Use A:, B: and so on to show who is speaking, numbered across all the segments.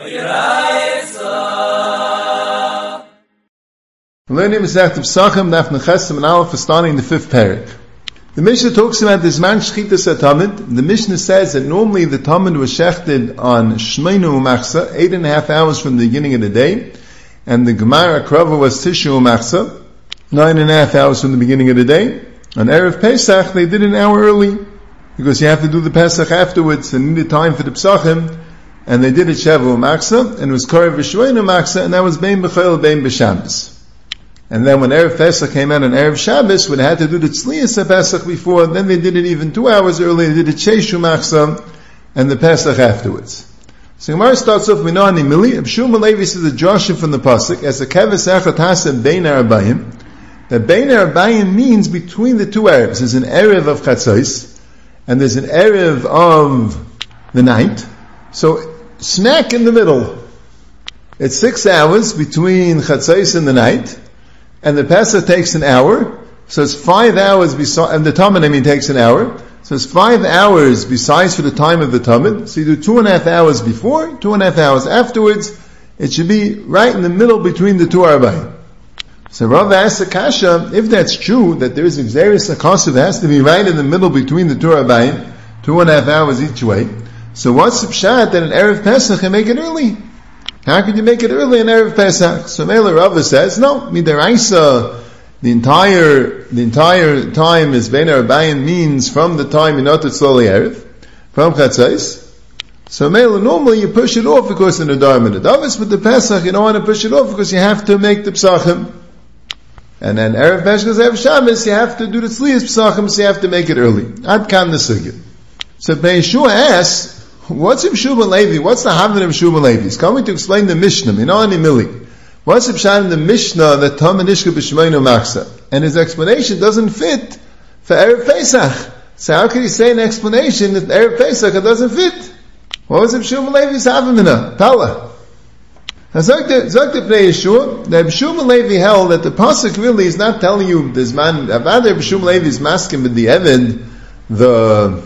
A: Learning Masechet Pesachim, Daf Nechesim and Aleph, starting the fifth parak. The Mishnah talks about this man Shchitas Tamid. The Mishnah says that normally the Tamid was shechted on Shmeinu Machsa, eight and a half hours from the beginning of the day, and the Gemara Krava was Tishu Machsa, nine and a half hours from the beginning of the day. On Erev Pesach, they did an hour early, because you have to do the Pesach afterwards, and needed time for the Pesachim, and they did it Shavu Machsa, and it was Korev Vishweinu Machsa, and that was Bein B'chayel Bein B'Shabbos. And then when Erev Pesach came out on Erev Shabbos, when they had to do the Tzliyas Pesach before, then they did it even two hours earlier, they did it Sheshu Machsa, and the Pesach afterwards. So Gemara starts off, Minani Mili, Abshum Levi says the Joshua from the Pasuk, as a Keves Echat Hasem Bein Arabayim, that Bein Arabayim means between the two Arabs. There's an Erev of Chatzos, and there's an Erev of the night. So, smack in the middle. It's six hours between Chatzos and the night, and the Pesach takes an hour, so it's five hours besides, and the Tamid, I mean, takes an hour, so it's five hours besides for the time of the Tamid, so you do two and a half hours before, two and a half hours afterwards, it should be right in the middle between the two Arba'im. So Rav asks Akasha, if that's true, that there is Xeris that has to be right in the middle between the two Arba'im, two and a half hours each way, so what's the pshat that an Erev Pesach can make it early? How could you make it early in Erev Pesach? So Mela Rava says, no, Midaraisa, the entire, the entire time is Ben Arbayin means from the time you know to slowly Erev, from Chatzais. So Mela, normally you push it off because in the Dharma the Davis, but the Pesach you don't want to push it off because you have to make the Pesachim. And then Erev Pesach Erev Shabbos, you have to do the Tzliyas Pesachim, so you have to make it early. Ad Kam the Sugya. So Yeshua asks, What's Ibshum Levi? What's the Havin of Ibshum Levi? He's coming to explain the Mishnah, Minani Mili. What's Ibshan in the Mishnah that Tam Nishka B'Shmeinu Machsa? And his explanation doesn't fit for Erev Pesach. So how can he say an explanation that Erev Pesach it doesn't fit? What was Ibshum Levi's Havamina? Pala. Zog the Pnei Yeshua, that Ibshum Levi held that the Pasuk really is not telling you this man, rather Ibshum Levi is masking with the Evid, the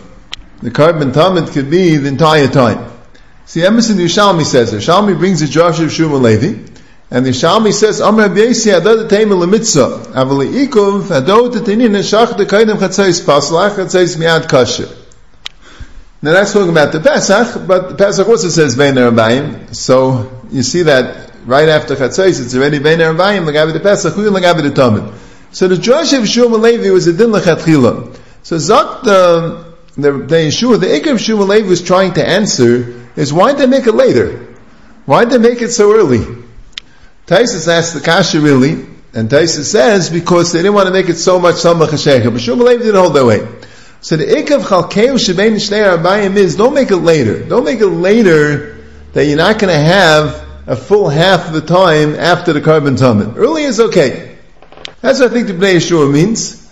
A: the karban tamid could be the entire time. See, Emerson Yushalmi says, Yushalmi brings the Josh of Shuma Levi, and the Yushalmi says, Amr Abiyesi adad teimel lemitzah, avali ikuv adot tenin shach de kaidem chatzais paslach chatzais miad kasher. Now that's talking about the Pesach, but the Pesach also says Bein Arabayim, so you see that right after Chatzais, it's already Bein Arabayim, Lagabi the Pesach, Huy Lagabi the Tamid. So the Josh of Shuma Levi was a din lechatchila. So Zok the the, the Yeshua, the Ikram Shmuel Levi was trying to answer is why did they make it later? Why did they make it so early? Taisus asked the Kasha really, and Taisus says because they didn't want to make it so much Samach Hashem. But Shmuel Levi didn't hold that way. So the Ikav Chalkeu Shebein Shnei Arbayim is don't make it later. Don't make it later that you're not going to have a full half of the time after the karban tamid. Early is okay. That's what I think the Pnei Yeshua means.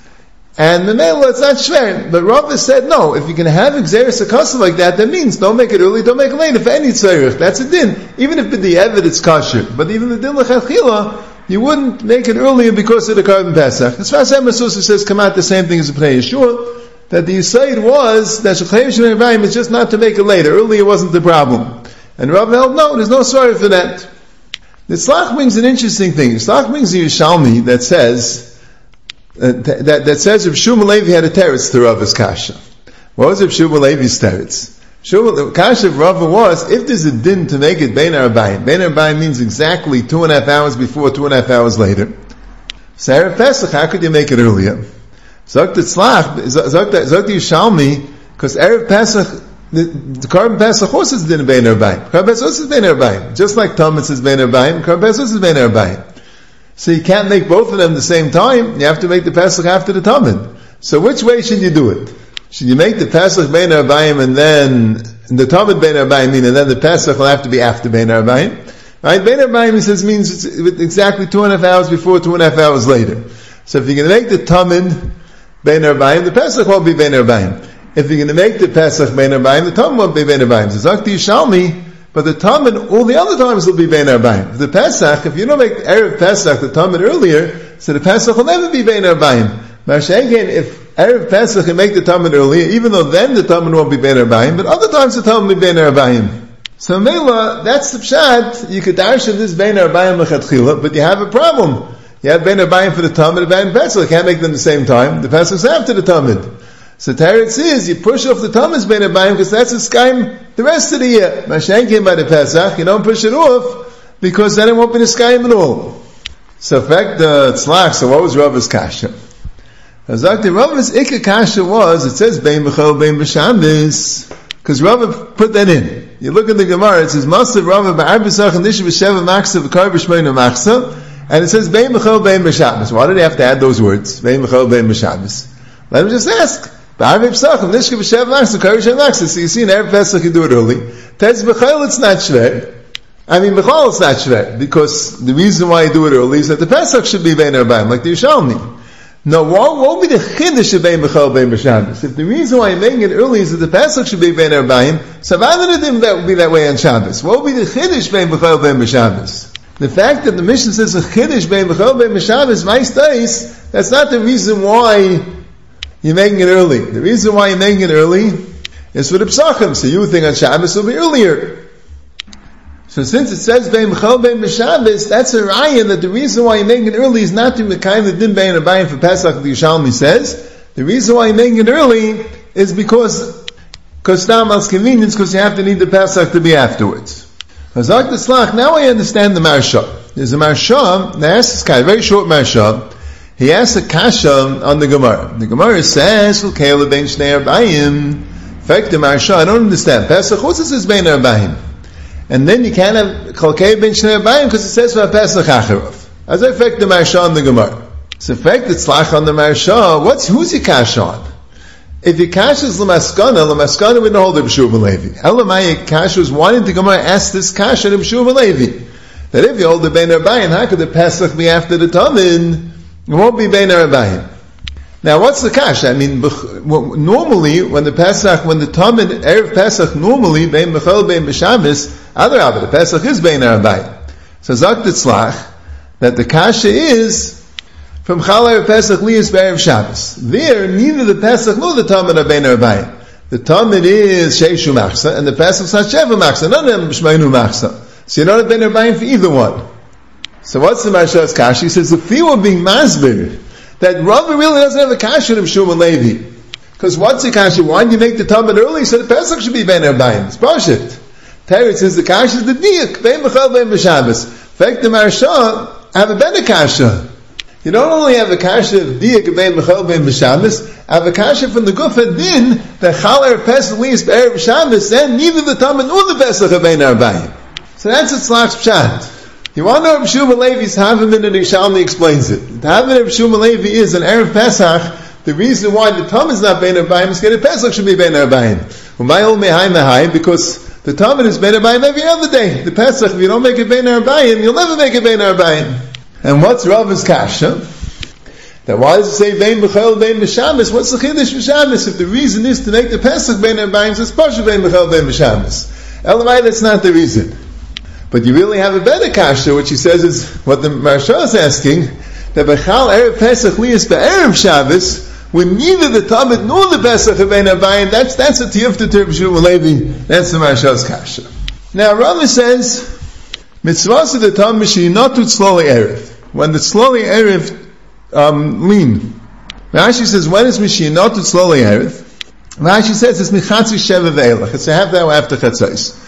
A: And the Mela, it's not shver. But Rava said, no, if you can have Xeris Akasa like that, that means don't make it early, don't make it late. If any tzarech, that's a din. Even if the Evid it's kosher. But even the din l'chachila, you wouldn't make it earlier because of the karban Pesach. As far as Emasusa says, come out the same thing as the Pnei Yeshua, that the Yisaid was that Shechayim Shem is just not to make it later. Earlier wasn't the problem. And Rava held, no, there's no sorry for that. The Tzlach brings an interesting thing. Tzlach brings a Yerushalmi that says, uh, that, that says if Shmuel Levi had a teretz to Rava's kasha. What was if Shmuel Levi's teretz? the kasha of Rava was, if there's a din to make it Bein Arbaim, Bein Arbaim means exactly two and a half hours before, two and a half hours later. Sarah Pesach, how could you make it earlier? Zogt Tzlach, Zogt Yishalmi, because Erev Pesach, the, the karban Pesach also is din Bein Arbaim. Karban Pesach also is Bein Arbaim. Just like Tamid is Bein Arbaim, karban Pesach is Bein Arbaim. So you can't make both of them the same time. You have to make the Pesach after the Tamid. So which way should you do it? Should you make the Pesach Bein Arbaim and then the Tamid Bein Arbaim and then the Pesach will have to be after Bein Arbaim? Right? Bein Arbaim he says means exactly two and a half hours before, two and a half hours later. So if you're going to make the Tamid Bein Arbaim, the Pesach won't be Bein Arbaim. If you're going to make the Pesach Bein Arbaim, the Tamid won't be Bein Arbaim. So Zakti Yishalmi, but the Tamid, all the other times will be Bein Arbaim. The Pesach, if you don't make Erev Pesach, the Tamid earlier, so the Pesach will never be Bein Arbaim. Mashengen, if Erev Pesach you make the Tamid earlier, even though then the Tamid won't be Bein Arbaim, but other times the Tamid will be Bein Arbaim. So Mela, that's the pshat. You could darshan this bein arbayim lechatchila, but you have a problem. You have bein arbayim for the Tamid and bein Pesach. You can't make them the same time. The Pesach's after the Tamid. So Teretz is, you push off the Tamid's bein arbayim because that's a skyim the rest of the year. Mashen came by the Pesach, you don't push it off because then it won't be the skyim at all. So in fact, the tzlach, so what was Rava's kasha? Azakti Rava's ikka kasha was, it says bein b'chol bein b'shambis, because Rava put that in. You look at the Gemara, it says, Masav Rava ba'ar and nishu b'sheva maksa v'kar b'shmeina maksa, and it says, Bein b'chol bein b'shabbos. Why did he have to add those words? Bein b'chol bein b'shabbos. Let him just ask. Ba'ar b'psachim, nishka b'sheva maksa, kar b'sheva maksa. So you see, in Erev Pesach you do it early. Tez b'chol, it's not shver. I mean, b'chol it's not shver, because the reason why you do it early is that the Pesach should be bein Arbaim, like the Yishalmi. No, what will be the chiddush of bein b'chol bein b'Shabbos? If the reason why you're making it early is that the Pesach should be bein arbaim, so it that would be that way on Shabbos? What will be the chiddush bein b'chol bein b'Shabbos? The fact that the mission says a chiddush bein b'chol bein b'Shabbos, days, that's not the reason why you're making it early. The reason why you're making it early is for the psachim. So you think on Shabbos will be earlier. So since it says Bein B'chol Bein B'Shabbos, that's a raya that the reason why you're making it early is not to Mekayim the Din Bein Abayim for Pesach, the Yishalmi says. The reason why you're making it early is because, because now as convenience, because you have to need the Pesach to be afterwards. The now I understand the Marsha. There's a Marsha, guy, a very short Marsha, he asks a kasha on the Gemara. The Gemara says, "L'keila ben shnei arbayim." The Marsha, I don't understand. Pesach, what's this bein arbayim? and then you can't have Chalkei ben Shnei Bayim because it says for Pesach Acharov. As I fact the Marsha on the Gemara. A fact it's Lach on the Marsha. What's, who's your cash on? If your cash is Lamaskana, Lamaskana would not hold the B'shuv Levi. Elamai cash was wanting to Gemara ask this cash on B'shuv Levi. That if you hold the Ben Arbayim, how could the Pesach be after the Tamid? It won't be Ben Arbayim. Now, what's the kash? I mean, normally when the Pesach, when the Tamid erev Pesach, normally bein bechol bein b'Shabbos, other the Pesach is bein Arbayim. So Zak that the kasha is from Chal erev Pesach liyas be'erev Shabbos. There, neither the Pesach nor the Tamid are bein Arbayim. The Tamid is Sheishu Machsa, and the Pesach is Sheva Machsa. None of them Shmeinu Machsa. So you're not bein Arbayim for either one. So what's the Marsha's kasha? He says the fear of being masbir that Rava really doesn't have a kasha of Shmuel Levi. Because what's the kasha? Why did you make the Tamid early? So the Pesach should be Ben Erbayim. It's Pashit. Teretz says the kasha is the Diyak, Ben Bechel, Ben B'Shabbos. Fact the Marsha, have a better kasha. You don't only have a kasha of Diyak, Ben Bechel, Ben B'Shabbos, have a kasha from the Gufa Din, the Chaler Pesach, Lias, Ben B'Shabbos, then neither the Tamid nor the Pesach Ben Erbayim. So that's its last pshat. You want to know Shuma Levi's Havim and Yishalmi explains it. The Havim of Shuma Levi is an Erev Pesach, the reason why the Tom is not Ben Arbayim is because Pesach should be Ben Arbayim. Because the Tamid is Ben Arbayim every other day. The Pesach, if you don't make it Ben Arbayim, you'll never make it Ben Arbayim. And what's Rav's Kasha? That why does it say Ben B'chel Ben B'Shabbos? What's the Chiddush B'Shabbos? If the reason is to make the Pesach Ben Arbayim, it's Pasha Ben B'chel Ben B'Shabbos. Elamai, that's not the reason. But you really have a better kasha, which he says is what the Marsha is asking, that Bechal Erev Pesach Lias Be'erev Shabbos, when neither the Tamid nor the Pesach have been abayim, that's, that's a to Rabbi Levi, that's the Marsha's kasha. Now Rama says, mitzvahs of the Tamid not to slowly Erev. When the slowly Erev um, lean. Rashi says, when is not to slowly Erev? Rashi says it's Michatzi Sheva Ve'elach. It's a half hour after Chatzais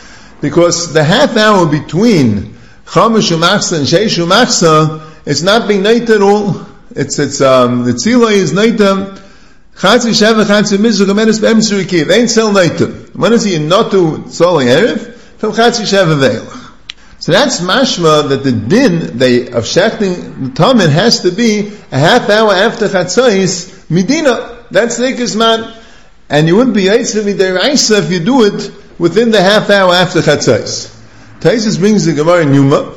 A: because the half hour between Chamash Umachsa and Sheish Umachsa, it's not being night at all. It's, it's, um, the tzila is nightam, Chatzi Sheva Chatzi Mizrach Amenes Be'em Suriki. They ain't sell nightam. When is he not to Tzoli Erev? From Chatzi Sheva Ve'elach. So that's mashma that the din they of shechting the tamid has to be a half hour after chatzais medina. That's the man, and you wouldn't be yitzvah midiraisa if you do it within the half hour after Chatzais. Taisus brings the Gemara in Yuma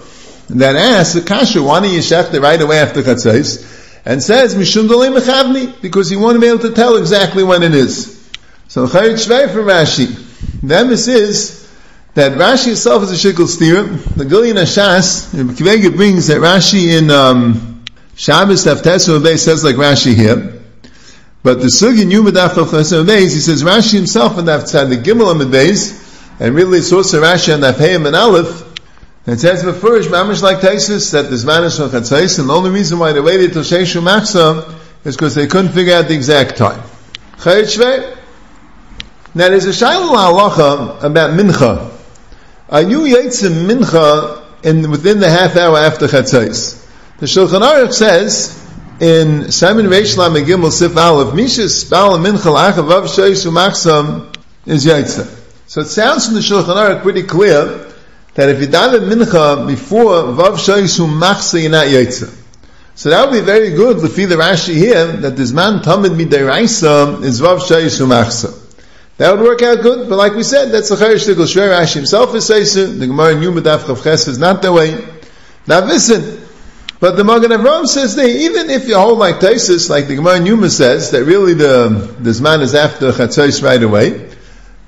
A: that asks the Kasha, why don't you shecht right away after Chatzais? And says, Mishum Mechavni, because he to be able to tell exactly when it is. So Chayit Shvei for Rashi. The emphasis is that Rashi itself is a shikl steer. The Gilyon HaShas, Kivega brings that Rashi in um, Shabbos Taftesu says like Rashi here. But the sugi new medaf he says Rashi himself in the gimel on the days And really, it's also Rashi on Payim and Aleph. It says first, Mamish like Taisus, that this man is from Chatzais, and the only reason why they waited till Sheshu Machsa is because they couldn't figure out the exact time. Now there's a Shaila Halacha about Mincha. Are you Yitzim Mincha in, within the half hour after Chatzais? The Shulchan Aruch says, in Simon Reish Lam Gimel Sif Aleph, Mishas Bal Mincha Lachavav Sheisu Machsam is Yitzim. So it sounds from the Shulchan Aruch pretty clear that if you daven mincha before vav shoysu machsa, you're not yotze. So that would be very good lefi the Rashi here that this man tamid midiraisa is vav shoysu machsa. That would work out good, but like we said, that's chayr shtigl shver Rashi himself is saysu. The Gemara in Yom Daf Chav is not that way. Now listen. But the Magen Avraham says there, even if you hold like Taisus, like the Gemara in Yuma says, that really the, this man is after Chatzos right away,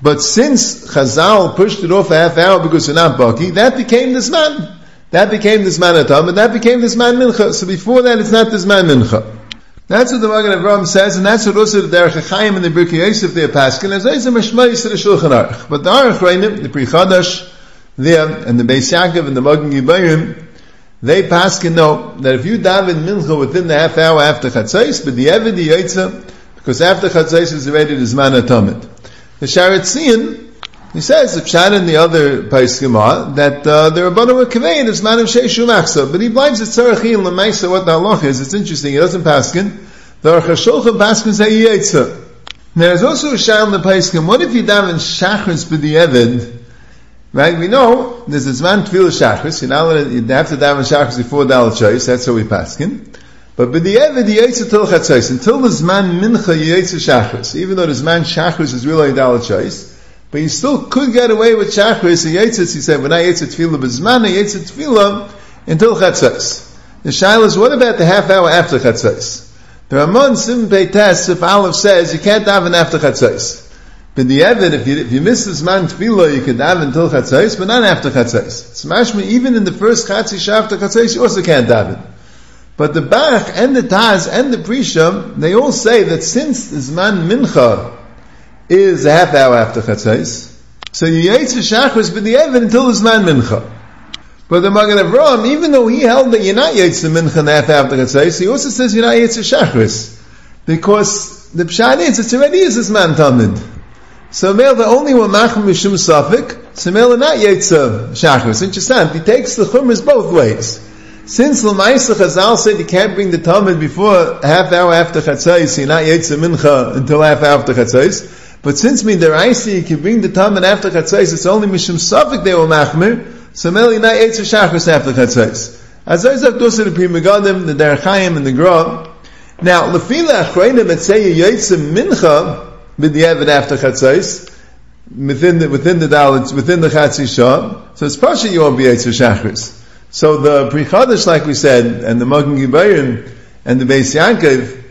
A: but since Chazal pushed it off a half hour because we're not Baki, that became this man. That became this man Atam, and that became this man Mincha. So before that, it's not this man Mincha. That's what the Magen Avraham says, and that's what also the Derech HaChaim and the Birkei Yosef there paskin. As is a mashmayis to the Shulchan Aruch. But the Aruch Reinim, the Pri Chadash, there, and the Beis Yaakov and the Magen Gibayim, they paskin know that if you daven mincha within the half hour after chatzais, but the eved yotza, because after chatzais is already the zman atomit. The Sharetzian, he says, the Pshat and the other Paiskima, that uh, the Rabbanu were conveying is man of Sheishu but he blames it Tzarachi and Lamaisa what the halach is. It's interesting, he doesn't paskin. The Aruch HaShulchan paskin say Yetza. There's also a Shal in the Paiskim, what if you daven Shachris b'di'evid, right? We know there's a Zman Tefillah Shachris, you know, you have to daven Shachris before Dalit Shais, that's how we paskin. But b'di'evid yetsa till chatzais. Until the zman mincha yetsa shachris. Even though the zman shachris is really dalat shais, but you still could get away with shachris and yetzit. He said, when I yetsa tefillah b'zman, I yetsa tefillah until chatzais. The shaila is, what about the half hour after chatzais? The Ramon Sim Peites, if Aleph says, you can't daven after chatzais. But the Evid, if you, if you miss this man tefillah, you can daven until chatzais, but not after chatzais. Smash me, even in the first chatzi after chatzais, you also can't daven. But the Bach and the Taz and the Prisha, they all say that since this man Mincha is a half hour after Chatzais, so you Yaitz Shachris but the Evan until this man Mincha. But the Magen Avraham, even though he held that you're not Yaitz Mincha and half after Chatzais, he also says you're not Yaitz Shachris. Because the Pshat is, it's already is this man Tamid. So male, the only one Machem Mishum Safik, so male not Yaitz Shachris. Interesting. He takes the Chumras both ways. Since Lamaisa Chazal said you can't bring the Tamid before half hour after Chatzais, you're not Yetzer Mincha until half hour after Chatzais. But since Midaraisi you can bring the Tamid after Chatzais, it's only Mishum Safik they were Machmir, so Meli not Yetzer Shachris after Chatzais. As I said, those are the Pri Megadim, the Derech HaChaim, and the Gra. Now, Lefila say Yetzer Mincha, B'diavad after Chatzais, within the, within the Dalit, within the Chatzi Shah, so it's Pasha you won't be Yetzer Shachris. So the Pri Chadash, like we said, and the Magen Gibayim, and the Beis Yankov,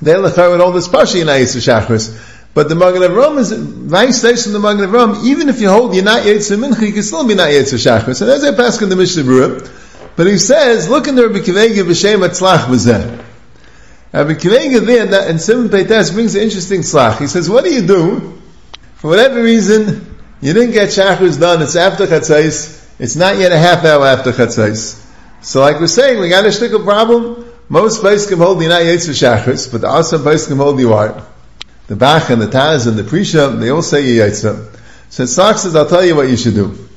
A: they're lechar with all this pashi in Ayis Shachris. But the Magen Avraham is stays from the Magen Avraham. Even if you hold you're not Yitzhak Mincha, you can still be not Yitzhak Shachris. And there's a pass in the Mishnah Berurah. But he says, look in the Rabbi Akiva Eiger b'Shem Atzlach b'Zeh. Rabbi Akiva Eiger there that in Simon Peites brings an interesting tzlach. He says, what do you do? For whatever reason, you didn't get Shachris done. It's after Chatzais. It's not yet a half hour after Chatzais. So like we're saying, we got a shtickle problem. Most places can hold you not Yetz Shachris, but the awesome place can hold you are. The Bach and the Taz and the Prisha, they all say you Yetz. So Tzach says, I'll tell you what you should do.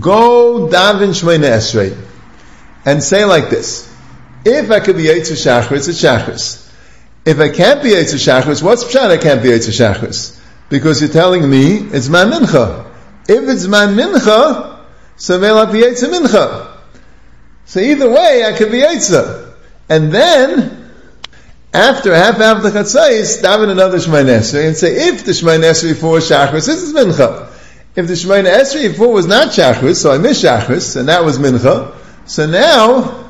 A: Go daven Shmeina Esrei and say like this. If I could be Yetz Shachris, it's Shachris. If I can't be Yetz Shachris, what's Pshat I can't be Yetz Shachris? Because you're telling me it's Man Mincha. If it's Man Mincha, so Melach B'Yetza Mincha. So either way, I could be Yetza. And then, after half after Chatzais, daven another Shemayin Esrei and say, if the Shemayin Esrei before Shachris, this is Mincha. If the Shemayin Esrei before was not Shachris, so I missed Shachris, and that was Mincha, so now,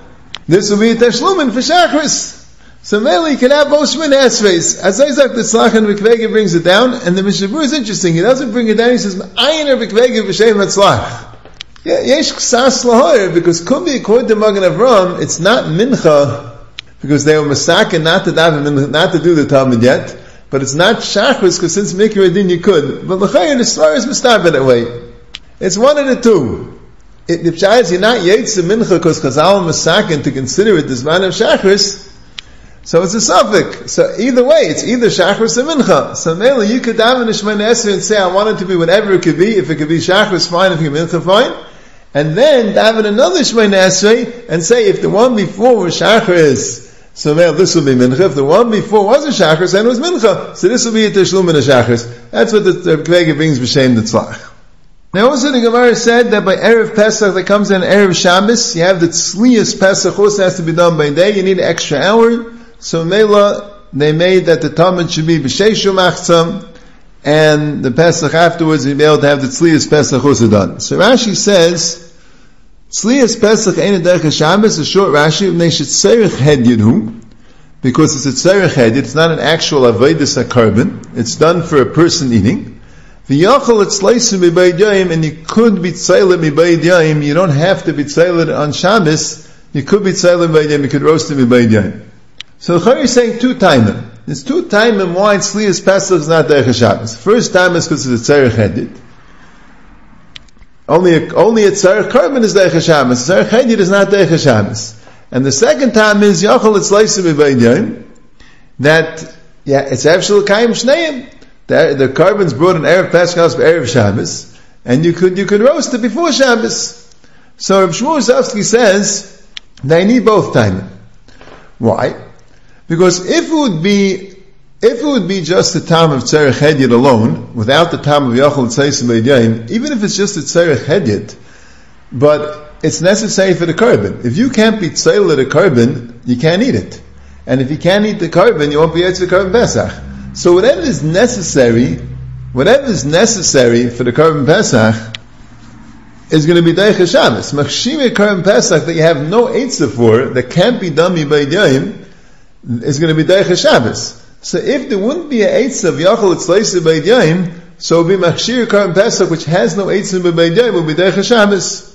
A: this will be a Teshlumin for Shachris. So Meli can have both Shemayin Esreis. As Isaac the Tzlach and Rikvega brings it down, and the Mishnah Berurah is interesting. He doesn't bring it down, he says, Ayin Rikvega v'shem Tzlach. Yeah, yesh ksas lahoyer, because be according to Magen Avram, it's not mincha, because they were masakin not to daven, not to do the Tamid yet, but it's not Shachris, because since Mikra you could. But L'chayr, the Svar is Mistar that way. It's one of the two. It, the you're not Yetzer Mincha, because Chazal Masakin to consider it this man of Shachris, so it's a suffix. So either way, it's either Shachris or Mincha. So Mela, you could daven a and say, I want it to be whatever it could be. If it could be Shachris, fine. If it could be Mincha, fine. And then daven another Shemana Esrei and say, if the one before was Shachris, so Mela, this will be Mincha. If the one before was a Shachris, then it was Mincha. So this will be a Teshlum and a Shachris. That's what the, Kvega brings B'Shem the Tzlach. Now also the Gemara said that by Erev Pesach that comes in Erev Shabbos, you have the Tzlias Pesach also has to be done by day, you need an extra hour. So Mela, they made that the Tamid should be b'sheishu machzam, and the Pesach afterwards you'll be able to have the Tzlias Pesach also done. So Rashi says, Tzlias Pesach ain't a derech Shabbos, a short Rashi, they should tzerich head yidhu, because it's a tzerich head, it's not an actual avodah karban, it's done for a person eating. V'yachol it's leisim b'bayit and you could be tzaylet b'bayit you don't have to be tzaylet on Shabbos, you could be tzaylet b'bayit you could roast it b'bayit so the Chari is saying two timing. It's two timing why Tzlias Pesach is not Derech Shabbos. First time is because it's a Tzerech Hedit. Only a, only a Tzerech Karban is Derech Shabbos. Tzerech Hedit is not Derech Shabbos. And the second time is Yachol it's Leisim Yom, that, yeah, it's actually Kaim Shneim. The, the karban's brought in Erev Pesach Erev Shabbos, and you could, you could roast it before Shabbos. So Rav Shmuel Rozovsky says, they need both timing. Why? Because if it would be, if it would be just the time of Tzerech Hedyet alone, without the time of Yachol Tzeisim B'Yayim, even if it's just the Tzerech Hedyet, but it's necessary for the karban. If you can't be Tzeil a karban, you can't eat it. And if you can't eat the karban, you won't be to karban Pesach. So whatever is necessary, whatever is necessary for the karban Pesach, is going to be Deich Shabbos. Machshime karban Pesach that you have no Eitzah for, that can't be done by Yayim, is going to be Deich Shabbos. So if there wouldn't be an Eitz of Yachol Etzleisa Beid Yaim, so it would be Machshir Karim Pesach, which has no Eitz of Beid Yaim, will be Deich Shabbos.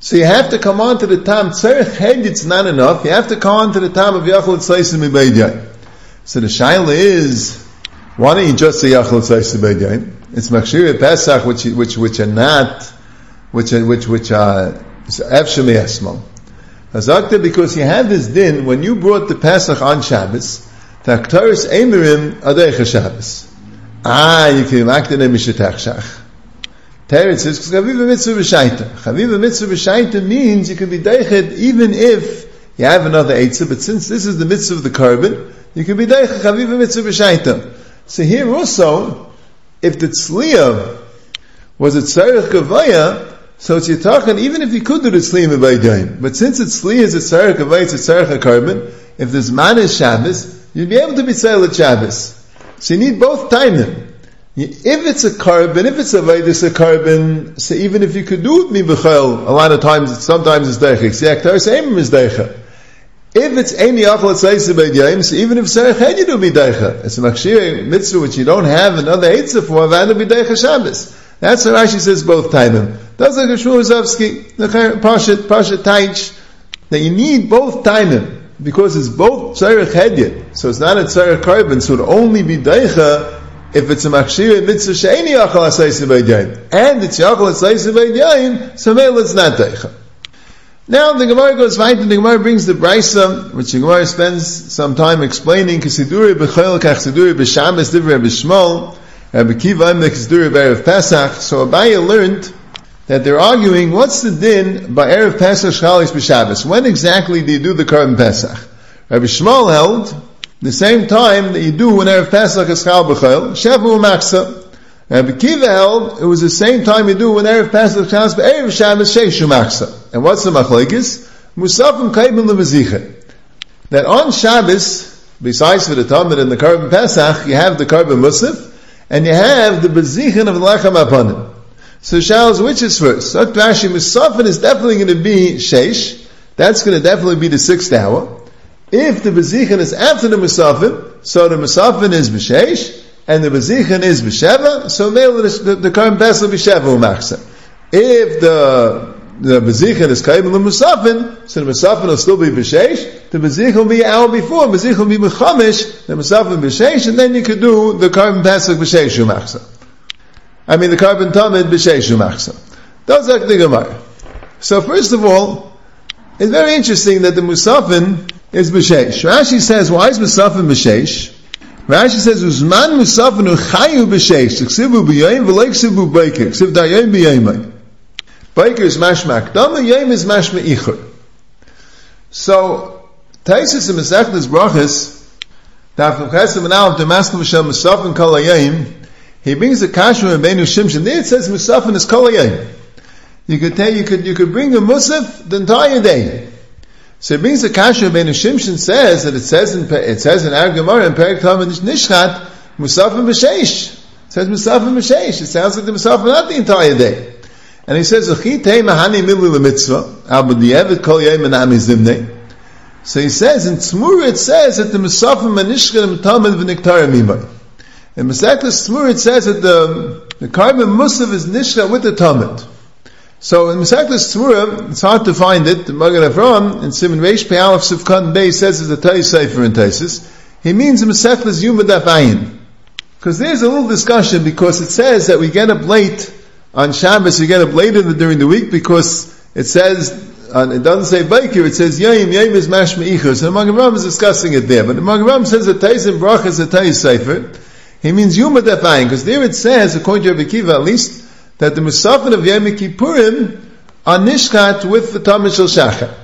A: So you have to come on to the time, Tzerech Hed, it's not enough, you have to come on to the time of Yachol Etzleisa Beid Yaim. So the Shaila is, why don't you just say Yachol Etzleisa Beid It's Machshir Pesach, which, which, which are not, which, which, which are, Efshem Yesmol. Hazakta, because you have this din, when you brought the Pesach on Shabbos, Taktaris Emirim Adecha Shabbos. Ah, you can act in a Mishatachshach. Teretz says, because Chaviva Mitzvah B'Shaita. Chaviva Mitzvah B'Shaita means you can be Deichet even if you have another Eitzah, but since this is the Mitzvah of the karban, you can be Deichet Chaviva Mitzvah B'Shaita. So here also, if the Tzliya was a Tzarech Gavaya, so it's talking, even if you could do the Tzliyim B'Baydaim, but since it's Tzli is a Tzarech Avay, it's a Tzarech HaKarbon, if this man is Shabbos, you'd be able to be Tzayel at Shabbos. So you need both timing. If it's a karban, if it's a Vaidis a karban, so even if you could do it mi b'chel, a lot of times, sometimes it's deicha. See, aktar seimim is deicha. If it's any achal tzayis b'yayim, so even if serech head you do be deicha. It's a machshir mitzvah which you don't have another eitzah for, that would be deicha Shabbos. That's what Rashi says both timing. That's like a Shmuel the Pashat, Pashat Taich, that you need both timing, because it's both Tzarech Hedyet, so it's not a Tzarech Karban, so it only be Deicha if it's a Machshir Mitzvah She'eni Yachal Asayis Yain, and it's Yachal Asayis Yain, so maybe it's not Deicha. Now the Gemara goes right, and the Gemara brings the Brisa, which the Gemara spends some time explaining, Kisiduri B'chol Kach Siduri B'Shabbos Divrei B'Shmol, eh, Rabbi Kiva Im Kisiduri B'Erev Pesach, so Abaya learned that they're arguing what's the din by Erev Pesach Shalis B'Shabbos? When exactly do you do the Karban Pesach? Rabbi Shmuel held the same time that you do when Erev Pesach is Chal B'Chol, Shevu Maksa. Rabbi Kiva held it was the same time you do when Erev Pesach Shabbos Erev Shabbos Sheishu Maksa. And what's the Machlekes? Musafim Kaibin Levazicha. That on Shabbos, besides for the Tamid and the Karban Pesach, you have the Karban Musaf, and you have the Bezichin of the Lechem Apanim. So Shalos, which is first? So Rashi Musafin is definitely going to be Sheish. That's going to definitely be the sixth hour. If the Bezichin is after the Musafin, so the Musafin is B'Sheish, and the Bezichin is B'Sheva, so the, the current Pesach B'Sheva U'Machsa. If the the Bezichin is Kaim Musafin, so the Musafin will still be B'Sheish, the Bezichin will be an hour before, Bezichin will be B'Chamish, the Musafin B'Sheish, and then you could do the Karban Pesach B'Sheish Umachsa. I mean the Karban Tamid B'Sheish Umachsa. That's like the Gemara. So first of all, it's very interesting that the Musafin is B'Sheish. Rashi says, why is Musafin B'Sheish? Rashi says, Uzman Musafin Uchayu B'Sheish, Ksivu B'Yoyim, V'lek Ksivu B'Yoyim, Ksiv Dayoyim. Biker is mashmak dama, yom is mashma ichur. So, Taisus in Masechtas Brachas, Daf Chesav and Aleph, Damascus Mishal Musafin Kol Hayayim, he brings the Kashma and Beinu Shimshon. There it says Musafin is Kol. You could tell, you could, you could bring a Musaf the entire day. So it brings the Kashma Beinu Shimshon says that it says in, it says in Ar Gemara in Perik Tamid Nishchat, Musafin B'Sheish. It says Musafin B'Sheish. It sounds like the Musafin not the entire day. And he says. So he says, in Tzmur it says that the Mesafim and manishchim tamid v'niktar mimai. In Mesachlis Tzmur it says that the, the karban musav is nishcha with the tamid. So in Mesachlis Tzmura, it's hard to find it. The Magen Avram, in Simon Reish Pei Aleph Sivkan Bey says it's a Tay Sefer in Taisis. He means in Mesachlis Yuma Daf Ayin. Because there's a little discussion because it says that we get up late on Shabbos you get up later during the week because it says, uh, it doesn't say Baker, it says Yaim, Yaim is Mashma Ichus. And the Magen is discussing it there. But the Magen says that Tais and Brach is a Tais Sefer. He means Yuma Defayin, because there it says, according to Rabbi Kiva at least, that the Musafin of Yom Kippurim are Nishkat with the Tamid Shel Shachar.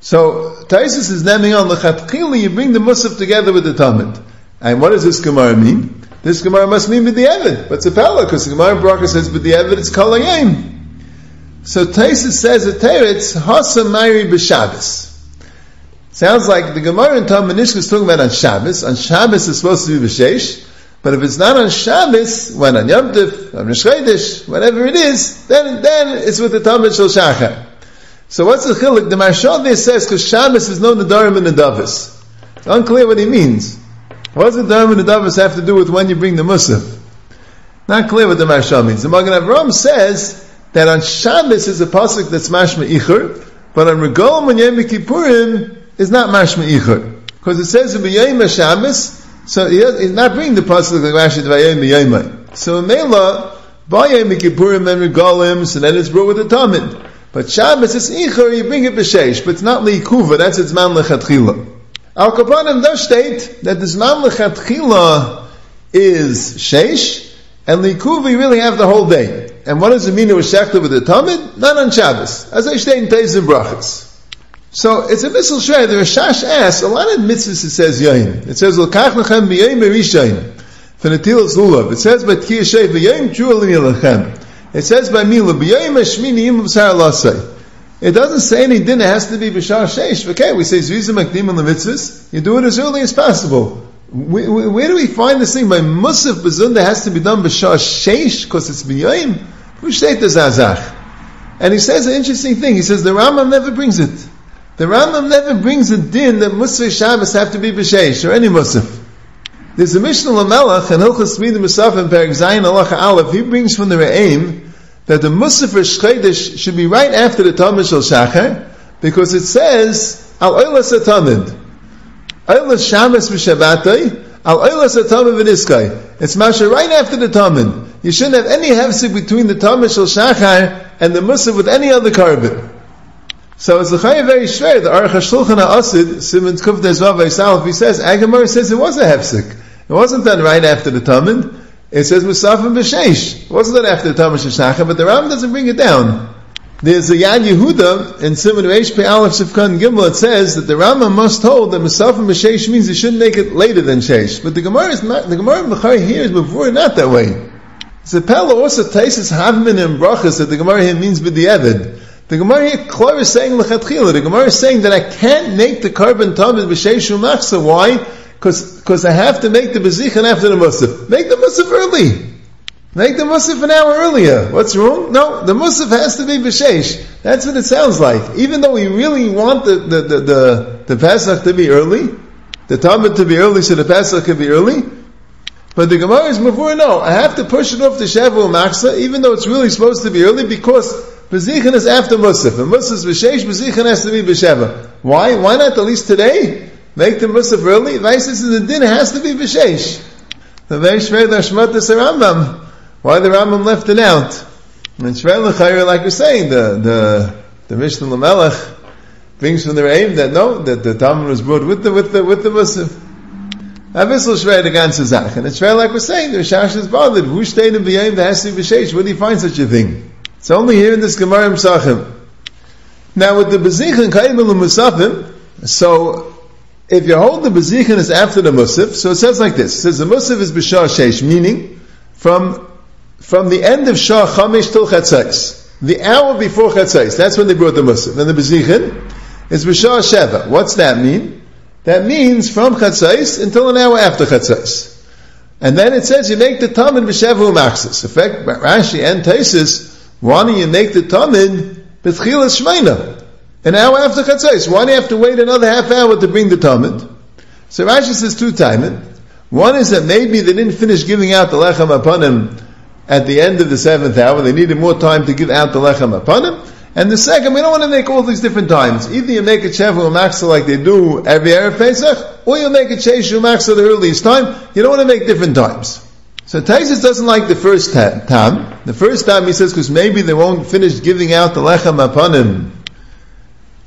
A: So, Taisus is naming on Lechatchili, you bring the Musaf together with the Tamid. And what does this Gemara mean? This Gemara must mean B'di'evid. But it's a Pella, because the Gemara in Baruch says B'di'evid, it's Kalayim. So Taisus says at Teretz, Hasa Mairi B'Shabbos. Sounds like the Gemara in Tam Manishka is talking about on Shabbos. On Shabbos is supposed to be B'Sheish. But if it's not on Shabbos, when on Yom Tif, on Rosh Chodesh, whatever it is, then, then it's with the Tamid Shel Shachar. So what's the chilik? The Marshal there says, because Shabbos is no Nadarim and Nadavis. It's unclear what he means. What does the Dharma and the Davos have to do with when you bring the Musaf? Not clear what the Mashal means. The Magen Avram says that on Shabbos is a pasuk that's mashma ichur, but on Regalim and Yom Kippurim is not mashma ichur. Because it says in B'yayim Shabbos, so he's not bringing the pasuk like Rashi V'yayim B'yayim. So in Mela, B'yayim Kippurim and Regalim, so then it's brought with the Tamid. But Shabbos is ichur, you bring it b'sheish, but it's not li'ikuva, that's its man lechatchila. Al Kapanim does state that this Zman Lechatchila is Sheish, and Likuvi really have the whole day. And what does it mean a Shechta with the Tamid? Not on Shabbos. As I state in Teis and Brachas. So it's a missile shred. The Rashash asks, a lot of mitzvahs it says Yain. It says, L'kach lechem b'yayin merishayin. Fenatilas lulav. It says, by Tkiyah shei v'yayin ju'alini lechem. It says by Mila, b'yayin meshmini yim b'sar lasai. It doesn't say any dinner has to be b'shar sheish. Okay, we say zviza makdim on the mitzvahs. You do it as early as possible. Where, where do we find this thing? By musaf bezunda has to be done b'shar sheish because it's b'yoyim. State the zazach? And he says an interesting thing. He says the Rambam never brings it. The Rambam never brings a din that Musaf Shabbos have to be b'sheish or any musaf. There's a Mishnah Lamelech and Hilchas Midah Musaf and Perik Zayin Allah Aleph. He brings from the Re'aim that the Musaf Shchedesh should be right after the Tamid Shel Shachar, because it says, Al Oilas Atamid. Oilas Shabbos V'Shabbatai, Al Oilas Atamid V'Niskai. It's Masha right after the Tamid. You shouldn't have any hefsik between the Tamid Shel Shachar and the Musaf with any other karban. So it's a very straight. The Aruch HaShulchan HaAsid, Simon Kuf Dezvav Vaysalaf, he says, Agamar says it was a hefsik. It wasn't done right after the Tamid. It says Musafim B'Sheish. Wasn't that after the Shachar, but the Ram doesn't bring it down. There's a Yad Yehuda in Simon Reish Pe Aleph Sifkan Gimel. It says that the Rama must hold that Musafim B'Sheish means you shouldn't make it later than Sheish. But the Gemara is not. The Gemara B'Chari here is before not that way. The Pella also Taisis Havmin and Brachas that the Gemara here means B'Di'evid. The Gemara here Klor is saying L'Chatchila. The Gemara is saying that I can't make the karban tamid B'Sheish Umachsa. Why? Because cause I have to make the bezichan after the musaf. Make the musaf early. Make the musaf an hour earlier. What's wrong? No, the musaf has to be b'sheish. That's what it sounds like. Even though we really want the, the, the, the, the Pesach to be early, the Tamid to be early so the Pesach can be early, but the Gemara is before no, I have to push it off to Shavuot Machsa, even though it's really supposed to be early, because Bezichin is after Musaf. And Musaf is B'Sheish, Bezichin has to be B'Sheva. Why? Why not at least today? Make the Musaf early? Vice is the din has to be B'Sheish. The Veishver, the Shmat is Rambam. Why the Rambam left it out? And Shver like we're saying, the, the, the Mishnah Lamelech brings from the aim that no, that the Tamid was brought with the, with the, with the Musaf. Avissel Shver the Zach. And it's Shver like we're saying, the Rishash is bothered. Who stayed in the B'Yayim the Hasi B'Sheish? Where do you find such a thing? It's only here in this Gemara Sachim. Now with the Bezichin Kaimel Musafim, so if you hold the Bezichin is after the Musaf, so it says like this. It says the Musaf is B'Shah Sheish, meaning from, from the end of Shah Chamesh till Chatzais. The hour before Chatzais, that's when they brought the Musaf. And the Bezichin is B'Shah Sheva. What's that mean? That means from Chatzais until an hour after Chatzais. And then it says you make the Tamid b'shevu machzis. In fact, Rashi and Taisis, why do you make the Tamid b'tchilas shmeina? An hour after Chatzais. Why do you have to wait another half hour to bring the Tamid? So Rashi says two timing. One is that maybe they didn't finish giving out the lechem upon him at the end of the seventh hour. They needed more time to give out the lechem upon him. And the second, we don't want to make all these different times. Either you make a Shevu Maxa like they do every Erev Pesach, or you make a Cheshu Maxa the earliest time. You don't want to make different times. So Taisus doesn't like the first time. The first time he says, because maybe they won't finish giving out the Lechem upon him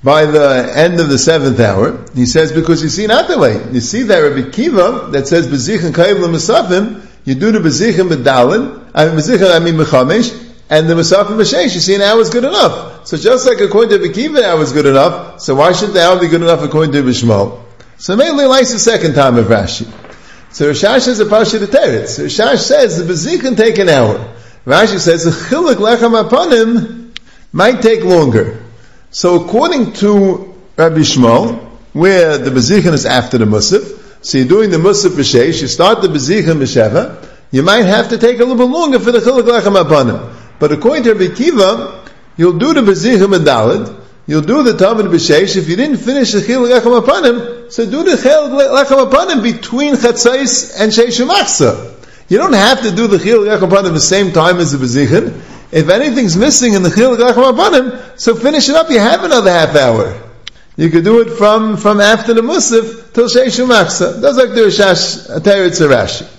A: by the end of the seventh hour. He says, because you see not the way. You see that Rabbi Kiva, that says, Bezich and Kayiv L'Masafim, you do the Bezich and Medalin, I mean, Bezich I mean Mechamesh, and the Masafim Mashesh, you see an hour is good enough. So just like according to Bekiva, that was good enough. So why shouldn't the hour be good enough according to Bishmal? So mainly likes the second time of Rashi. So Rashash is a Pasha to Teretz. Rashash says the Bezik can take an hour. Rashi says the Chilik Lechem Apanim might take longer. So according to Rabbi Shmuel, where the Bezichin is after the Musaf, so you're doing the Musaf B'Sheish, you start the Bezichin B'Sheva, you might have to take a little bit longer for the Chilik Lechem Apanim. But according to Rabbi Kiva, You'll do the Bezichim and You'll do the Tamid B'Sheish. If you didn't finish the Chil Lechem Apanim, so do the Chil Lechem Apanim between Chatzais and Sheish. You don't have to do the Chil Lechem Apanim the same time as the Bezichim. If anything's missing in the Chil Lechem Apanim, so finish it up. You have another half hour. You could do it from, from after the Musaf till Sheish Maksa. That's like the Rishash Rashi.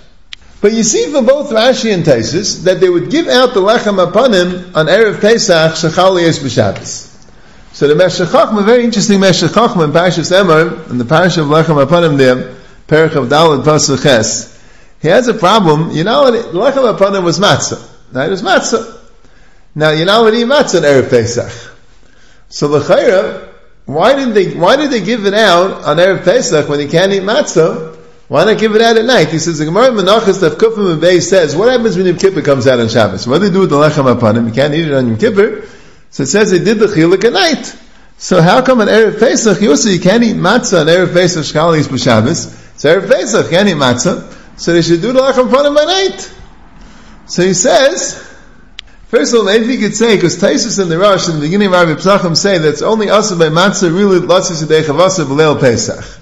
A: But you see from both Rashi and Taisus that they would give out the lechem apanim on Erev Pesach shechal yesh. So the Meshech a very interesting Meshech in Parashas Emor, in the Parish of lechem apanim there, Perich of Dalet Pasuk Ches, he has a problem. You know, lechem apanim was matzah. Right? It was matzah. Now you know what eat matzah on Erev Pesach. So the Chayra, why did they why did they give it out on Erev Pesach when you can't eat matzah? Why not give it out at night? He says, the Gemara Menachas Tav Kufim and Beis says, what happens when Yom Kippur comes out on Shabbos? What do they do with the Lechem upon him? You can't eat it on Yom Kippur. So it says they did the Chilik at night. So how come on Erev Pesach, you also, you can't eat matzah on Erev Pesach, Shkal Yis B'Shabbos. So Erev Pesach, can't eat matzah. So they should do the Lechem upon him by night. So he says, First of all, maybe you could say, because Taisus and the Rosh in the beginning of Rabbi Psachim say that it's only us by matzah really lots of Chavasa B'Leil Pesach.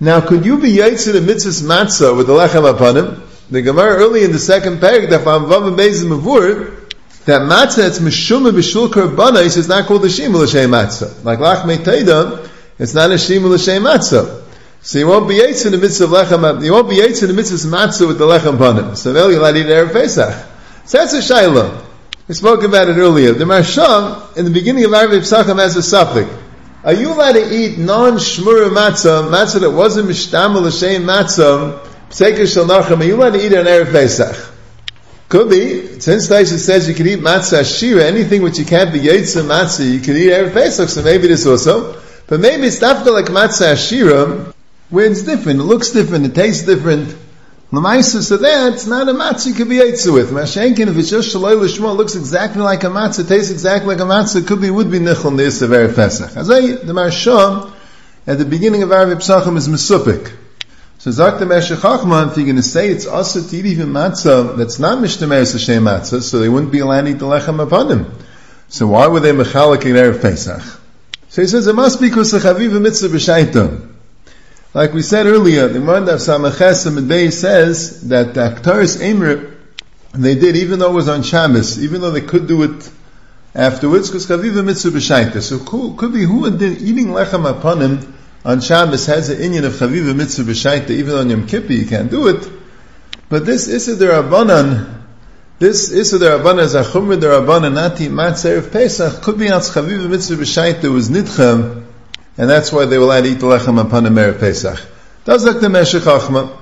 A: Now, could you be yaitz the mitzvah matzah with the lechem upon him? The Gemara early in the second paragraph, that Vav Bezim Mavur, that matzah that's mishuma b'shul karbana, he says not called a shimul l'shem matzah. Like lachmei teida, it's not a shimul l'shem matzah. So you won't be yaitz in the mitzvah lechem, you won't be yaitz in the mitzvah matzah with the lechem upon him. So now you'll not eat Erev Pesach. So that's a shayla. We spoke about it earlier. The Marsham, in the beginning of Arabic Pesachim, has a suffix. Are you allowed to eat non-shmura matzah, matzah that wasn't mishtamal l'shein matzah, pseker shel nacham, are you allowed to eat on Erev Pesach? Could be. Since Taisha says you can eat matzah shira, anything which you can't be yitzah matzah, you can eat Erev Pesach, so maybe this also. But maybe it's not like matzah shira, where it's different, it looks different, it tastes different. Lamaisa, so that's eh, not a matzah you could be Eitzah with. Mashenkin, if it's just Shaloi it looks exactly like a matzah, tastes exactly like a matzah, it could be, would be Nichel Nis of Erev Pesach. I, the Marsham, at the beginning of Arabic Pesachim is Mesupik. So Zak the Meshech Chachma, if you're going to say it's also to eat even matzah, that's not Mishtamer Sashem matzah, so they wouldn't be allowed to eat the lechem upon them. So why were they Mechalik in Erev Pesach? So he says it must be because the Chaviv Mitzvah B'Shaitam. Like we said earlier, the Manda of Samaches Midbei says that the Aktaris Emir, they did, even though it was on Shabbos, even though they could do it afterwards, because chaviva mitzvah b'shaita. So could, be who did eating lechem upon him on Shabbos has an inyan of chaviva mitzvah b'shaita, even on Yom Kippur you can't do it. But this Issa Rabbanan, this Issa Rabbanan is a Chumra Rabbanan, not the Matzah of Pesach, could be on chaviva mitzvah b'shaita was nidchem, and that's why they will add eat lechem upon a Mer Pesach. Does like the Meshech Chochmah.